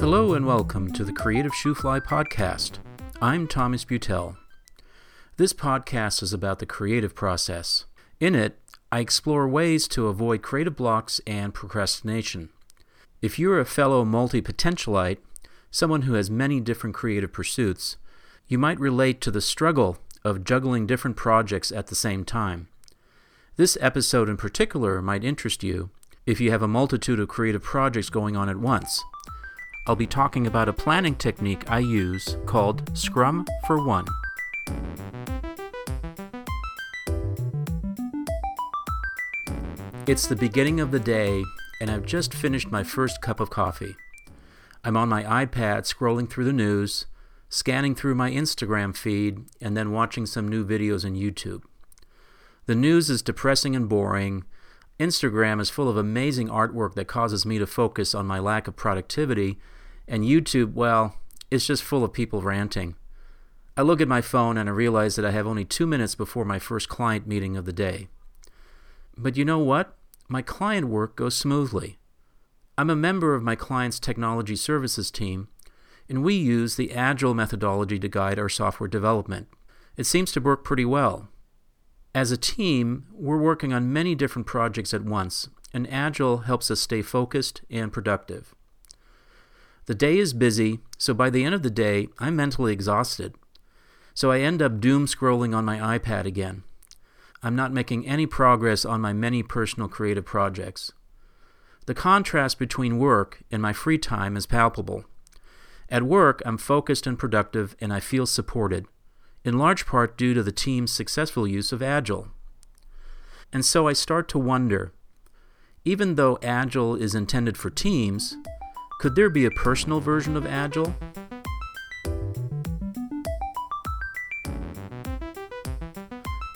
Hello and welcome to the Creative Shoofly podcast. I'm Thomas Beutel. This podcast is about the creative process. In it, I explore ways to avoid creative blocks and procrastination. If you're a fellow multi potentialite, someone who has many different creative pursuits, you might relate to the struggle of juggling different projects at the same time. This episode in particular might interest you if you have a multitude of creative projects going on at once. I'll be talking about a planning technique I use called Scrum for One. It's the beginning of the day, and I've just finished my first cup of coffee. I'm on my iPad scrolling through the news, scanning through my Instagram feed, and then watching some new videos on YouTube. The news is depressing and boring. Instagram is full of amazing artwork that causes me to focus on my lack of productivity and YouTube, well, it's just full of people ranting. I look at my phone and I realize that I have only two minutes before my first client meeting of the day. But you know what? My client work goes smoothly. I'm a member of my client's technology services team, and we use the Agile methodology to guide our software development. It seems to work pretty well. As a team, we're working on many different projects at once, and Agile helps us stay focused and productive. The day is busy, so by the end of the day, I'm mentally exhausted. So I end up doom scrolling on my iPad again. I'm not making any progress on my many personal creative projects. The contrast between work and my free time is palpable. At work, I'm focused and productive, and I feel supported, in large part due to the team's successful use of Agile. And so I start to wonder even though Agile is intended for teams, could there be a personal version of Agile?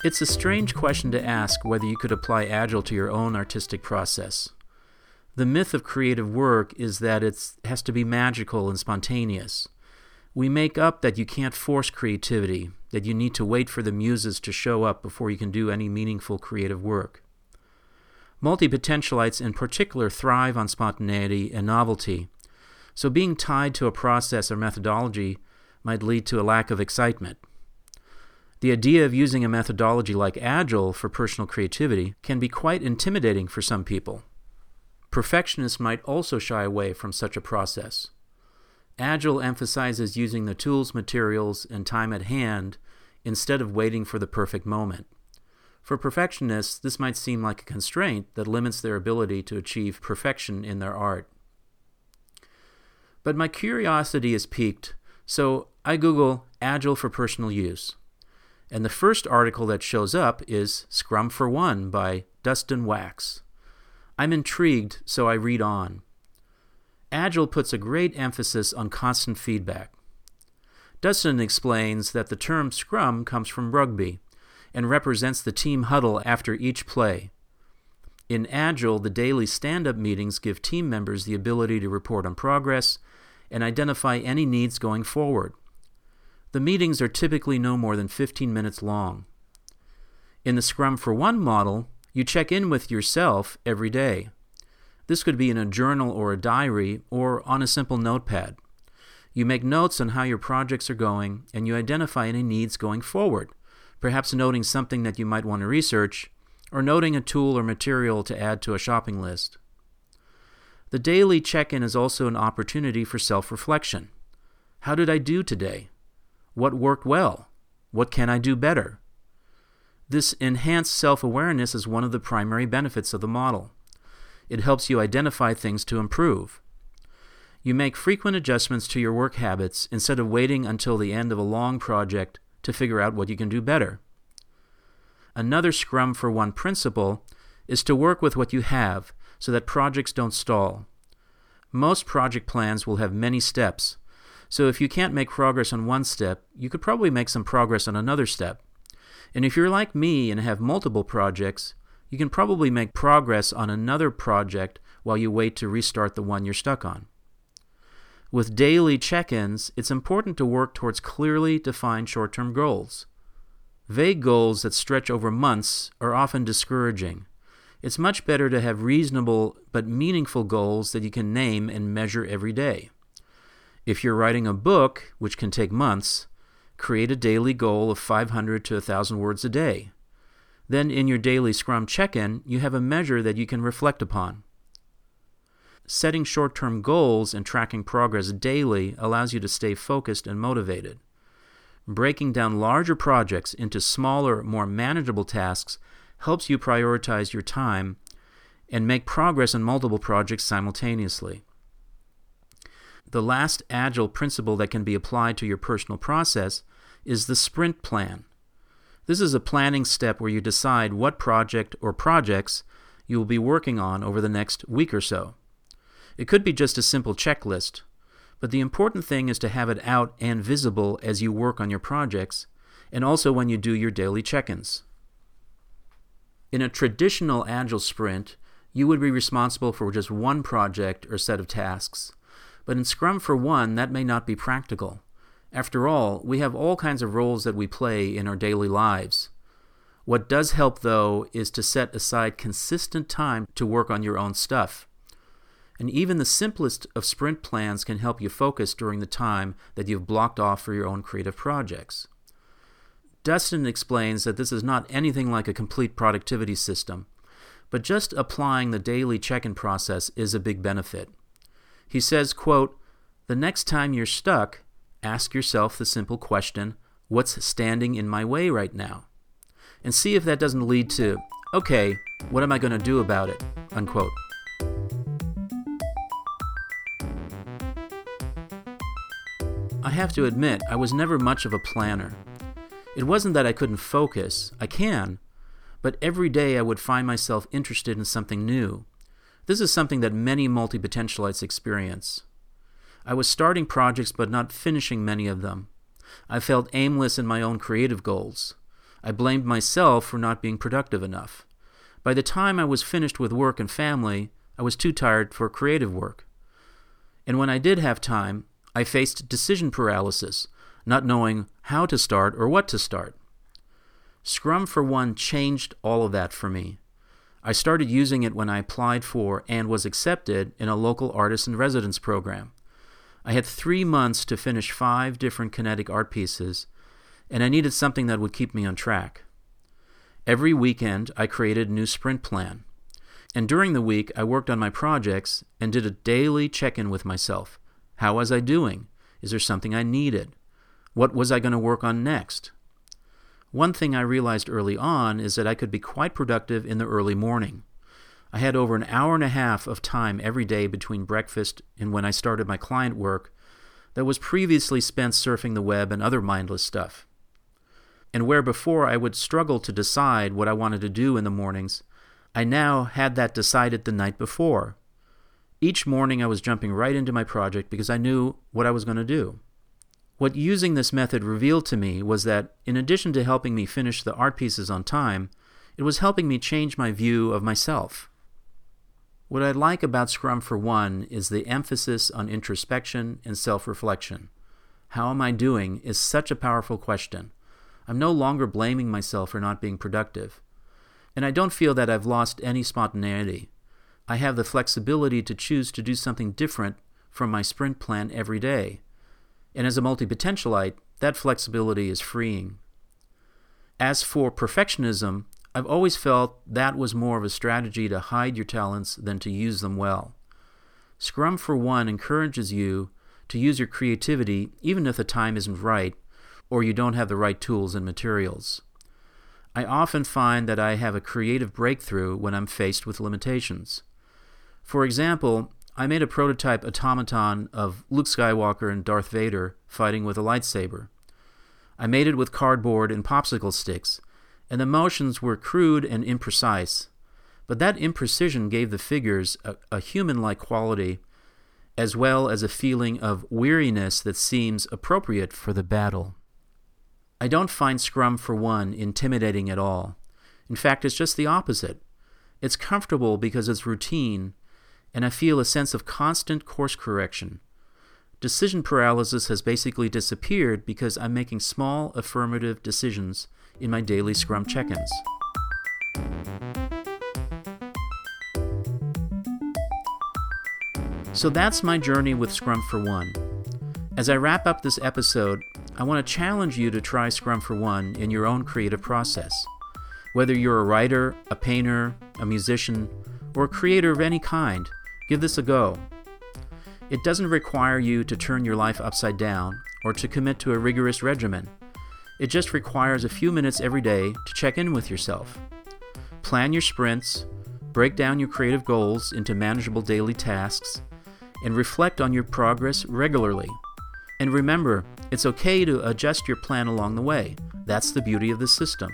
It's a strange question to ask whether you could apply Agile to your own artistic process. The myth of creative work is that it has to be magical and spontaneous. We make up that you can't force creativity, that you need to wait for the muses to show up before you can do any meaningful creative work. Multi potentialites in particular thrive on spontaneity and novelty, so being tied to a process or methodology might lead to a lack of excitement. The idea of using a methodology like Agile for personal creativity can be quite intimidating for some people. Perfectionists might also shy away from such a process. Agile emphasizes using the tools, materials, and time at hand instead of waiting for the perfect moment. For perfectionists, this might seem like a constraint that limits their ability to achieve perfection in their art. But my curiosity is piqued, so I Google Agile for personal use. And the first article that shows up is Scrum for One by Dustin Wax. I'm intrigued, so I read on. Agile puts a great emphasis on constant feedback. Dustin explains that the term scrum comes from rugby and represents the team huddle after each play. In Agile, the daily stand up meetings give team members the ability to report on progress and identify any needs going forward. The meetings are typically no more than 15 minutes long. In the Scrum for One model, you check in with yourself every day. This could be in a journal or a diary or on a simple notepad. You make notes on how your projects are going and you identify any needs going forward, perhaps noting something that you might want to research or noting a tool or material to add to a shopping list. The daily check in is also an opportunity for self reflection. How did I do today? What worked well? What can I do better? This enhanced self awareness is one of the primary benefits of the model. It helps you identify things to improve. You make frequent adjustments to your work habits instead of waiting until the end of a long project to figure out what you can do better. Another Scrum for One principle is to work with what you have so that projects don't stall. Most project plans will have many steps, so if you can't make progress on one step, you could probably make some progress on another step. And if you're like me and have multiple projects, you can probably make progress on another project while you wait to restart the one you're stuck on. With daily check ins, it's important to work towards clearly defined short term goals. Vague goals that stretch over months are often discouraging, it's much better to have reasonable but meaningful goals that you can name and measure every day. If you're writing a book, which can take months, create a daily goal of 500 to 1,000 words a day. Then, in your daily Scrum check in, you have a measure that you can reflect upon. Setting short term goals and tracking progress daily allows you to stay focused and motivated. Breaking down larger projects into smaller, more manageable tasks helps you prioritize your time and make progress on multiple projects simultaneously. The last agile principle that can be applied to your personal process is the sprint plan. This is a planning step where you decide what project or projects you will be working on over the next week or so. It could be just a simple checklist, but the important thing is to have it out and visible as you work on your projects and also when you do your daily check ins. In a traditional Agile sprint, you would be responsible for just one project or set of tasks. But in Scrum for One, that may not be practical. After all, we have all kinds of roles that we play in our daily lives. What does help, though, is to set aside consistent time to work on your own stuff. And even the simplest of sprint plans can help you focus during the time that you've blocked off for your own creative projects. Dustin explains that this is not anything like a complete productivity system, but just applying the daily check in process is a big benefit. He says, quote, The next time you're stuck, ask yourself the simple question, What's standing in my way right now? And see if that doesn't lead to, Okay, what am I going to do about it? Unquote. I have to admit, I was never much of a planner. It wasn't that I couldn't focus, I can, but every day I would find myself interested in something new, this is something that many multi potentialites experience. I was starting projects but not finishing many of them. I felt aimless in my own creative goals. I blamed myself for not being productive enough. By the time I was finished with work and family, I was too tired for creative work. And when I did have time, I faced decision paralysis, not knowing how to start or what to start. Scrum for One changed all of that for me. I started using it when I applied for and was accepted in a local artist in residence program. I had three months to finish five different kinetic art pieces, and I needed something that would keep me on track. Every weekend, I created a new sprint plan. And during the week, I worked on my projects and did a daily check in with myself. How was I doing? Is there something I needed? What was I going to work on next? One thing I realized early on is that I could be quite productive in the early morning. I had over an hour and a half of time every day between breakfast and when I started my client work that was previously spent surfing the web and other mindless stuff. And where before I would struggle to decide what I wanted to do in the mornings, I now had that decided the night before. Each morning I was jumping right into my project because I knew what I was going to do. What using this method revealed to me was that, in addition to helping me finish the art pieces on time, it was helping me change my view of myself. What I like about Scrum for One is the emphasis on introspection and self reflection. How am I doing is such a powerful question. I'm no longer blaming myself for not being productive. And I don't feel that I've lost any spontaneity. I have the flexibility to choose to do something different from my sprint plan every day and as a multi-potentialite, that flexibility is freeing. As for perfectionism, I've always felt that was more of a strategy to hide your talents than to use them well. Scrum, for one, encourages you to use your creativity even if the time isn't right or you don't have the right tools and materials. I often find that I have a creative breakthrough when I'm faced with limitations. For example, I made a prototype automaton of Luke Skywalker and Darth Vader fighting with a lightsaber. I made it with cardboard and popsicle sticks, and the motions were crude and imprecise, but that imprecision gave the figures a, a human like quality, as well as a feeling of weariness that seems appropriate for the battle. I don't find Scrum, for one, intimidating at all. In fact, it's just the opposite. It's comfortable because it's routine and I feel a sense of constant course correction. Decision paralysis has basically disappeared because I'm making small affirmative decisions in my daily Scrum check ins. So that's my journey with Scrum for One. As I wrap up this episode, I want to challenge you to try Scrum for One in your own creative process. Whether you're a writer, a painter, a musician, or a creator of any kind, give this a go. It doesn't require you to turn your life upside down or to commit to a rigorous regimen. It just requires a few minutes every day to check in with yourself. Plan your sprints, break down your creative goals into manageable daily tasks, and reflect on your progress regularly. And remember, it's okay to adjust your plan along the way. That's the beauty of the system.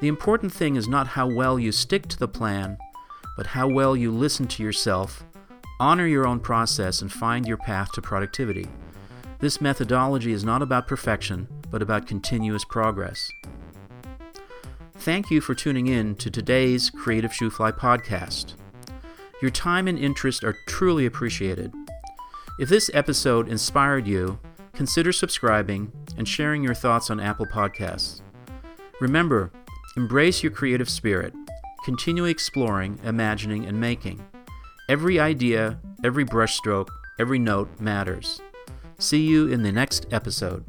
The important thing is not how well you stick to the plan, but how well you listen to yourself, honor your own process, and find your path to productivity. This methodology is not about perfection, but about continuous progress. Thank you for tuning in to today's Creative Shoofly podcast. Your time and interest are truly appreciated. If this episode inspired you, consider subscribing and sharing your thoughts on Apple Podcasts. Remember, embrace your creative spirit. Continue exploring, imagining, and making. Every idea, every brushstroke, every note matters. See you in the next episode.